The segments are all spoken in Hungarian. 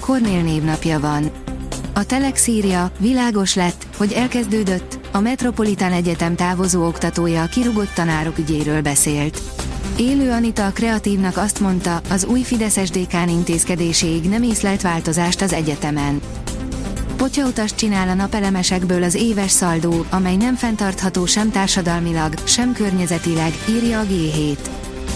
Kornél névnapja van. A Telex írja, világos lett, hogy elkezdődött, a Metropolitán Egyetem távozó oktatója a kirugott tanárok ügyéről beszélt. Élő Anita a kreatívnak azt mondta, az új Fideszes dékán intézkedéséig nem észlelt változást az egyetemen. Potyautast csinál a napelemesekből az éves szaldó, amely nem fenntartható sem társadalmilag, sem környezetileg, írja a G7.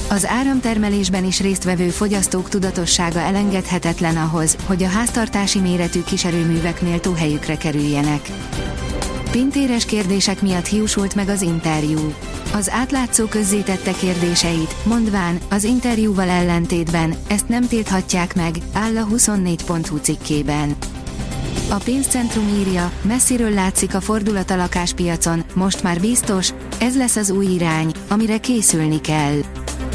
Az áramtermelésben is résztvevő fogyasztók tudatossága elengedhetetlen ahhoz, hogy a háztartási méretű kiserőművek méltó helyükre kerüljenek. Pintéres kérdések miatt hiúsult meg az interjú. Az átlátszó közzétette kérdéseit, mondván, az interjúval ellentétben, ezt nem tilthatják meg, áll a 24.hu cikkében. A pénzcentrum írja, messziről látszik a fordulat a lakáspiacon, most már biztos, ez lesz az új irány, amire készülni kell.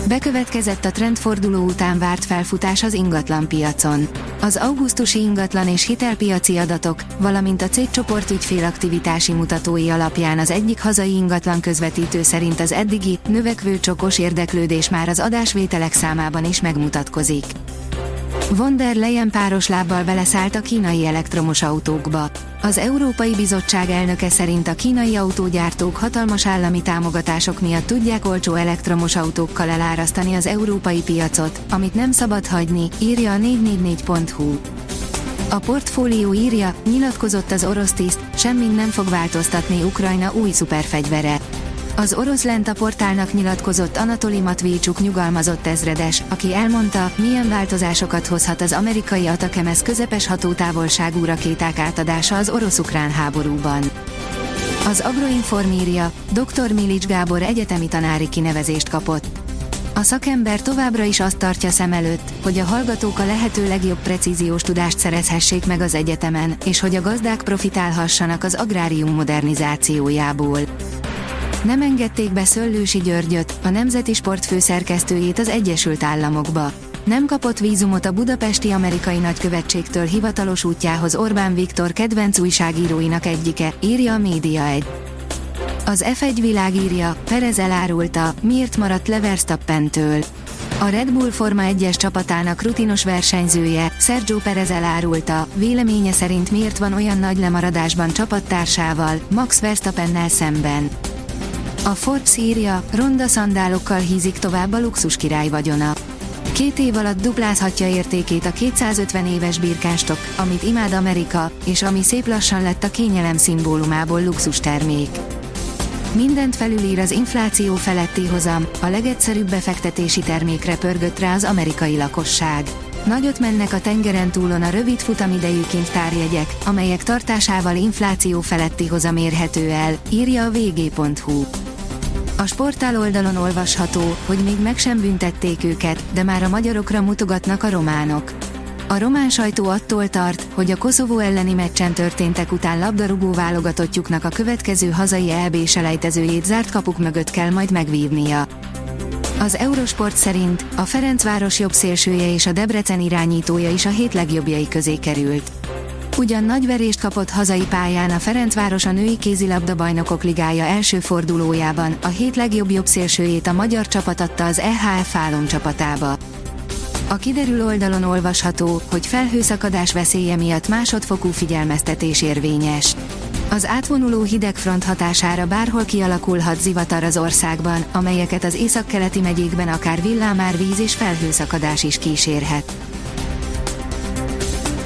Bekövetkezett a trendforduló után várt felfutás az ingatlan piacon. Az augusztusi ingatlan és hitelpiaci adatok, valamint a cégcsoport ügyfélaktivitási mutatói alapján az egyik hazai ingatlan közvetítő szerint az eddigi, növekvő csokos érdeklődés már az adásvételek számában is megmutatkozik. Von der Leyen páros lábbal beleszállt a kínai elektromos autókba. Az Európai Bizottság elnöke szerint a kínai autógyártók hatalmas állami támogatások miatt tudják olcsó elektromos autókkal elárasztani az európai piacot, amit nem szabad hagyni, írja a 444.hu. A portfólió írja, nyilatkozott az orosz tiszt, semmin nem fog változtatni Ukrajna új szuperfegyvere. Az orosz Lenta portálnak nyilatkozott Anatoli Matvécsuk nyugalmazott ezredes, aki elmondta, milyen változásokat hozhat az amerikai Atakemesz közepes hatótávolságú rakéták átadása az orosz-ukrán háborúban. Az Agroinform írja, dr. Milics Gábor egyetemi tanári kinevezést kapott. A szakember továbbra is azt tartja szem előtt, hogy a hallgatók a lehető legjobb precíziós tudást szerezhessék meg az egyetemen, és hogy a gazdák profitálhassanak az agrárium modernizációjából nem engedték be Szöllősi Györgyöt, a Nemzeti Sport főszerkesztőjét az Egyesült Államokba. Nem kapott vízumot a budapesti amerikai nagykövetségtől hivatalos útjához Orbán Viktor kedvenc újságíróinak egyike, írja a Média 1. Az F1 világírja, Perez elárulta, miért maradt le Verstappentől. A Red Bull Forma 1-es csapatának rutinos versenyzője, Sergio Perez elárulta, véleménye szerint miért van olyan nagy lemaradásban csapattársával, Max Verstappennel szemben. A Forbes írja, ronda szandálokkal hízik tovább a luxus király vagyona. Két év alatt duplázhatja értékét a 250 éves birkástok, amit imád Amerika, és ami szép lassan lett a kényelem szimbólumából luxus termék. Mindent felülír az infláció feletti hozam, a legegyszerűbb befektetési termékre pörgött rá az amerikai lakosság. Nagyot mennek a tengeren túlon a rövid futamidejű kincstárjegyek, amelyek tartásával infláció feletti hozam érhető el, írja a vg.hu. A sportál oldalon olvasható, hogy még meg sem büntették őket, de már a magyarokra mutogatnak a románok. A román sajtó attól tart, hogy a Koszovó elleni meccsen történtek után labdarúgó válogatottjuknak a következő hazai EB selejtezőjét zárt kapuk mögött kell majd megvívnia. Az Eurosport szerint a Ferencváros jobb szélsője és a Debrecen irányítója is a hét legjobbjai közé került. Ugyan nagy verést kapott hazai pályán a Ferencváros a női kézilabda bajnokok ligája első fordulójában, a hét legjobb jobb szélsőjét a magyar csapat adta az EHF Fálom csapatába. A kiderül oldalon olvasható, hogy felhőszakadás veszélye miatt másodfokú figyelmeztetés érvényes. Az átvonuló hidegfront hatására bárhol kialakulhat zivatar az országban, amelyeket az északkeleti megyékben akár villámárvíz és felhőszakadás is kísérhet.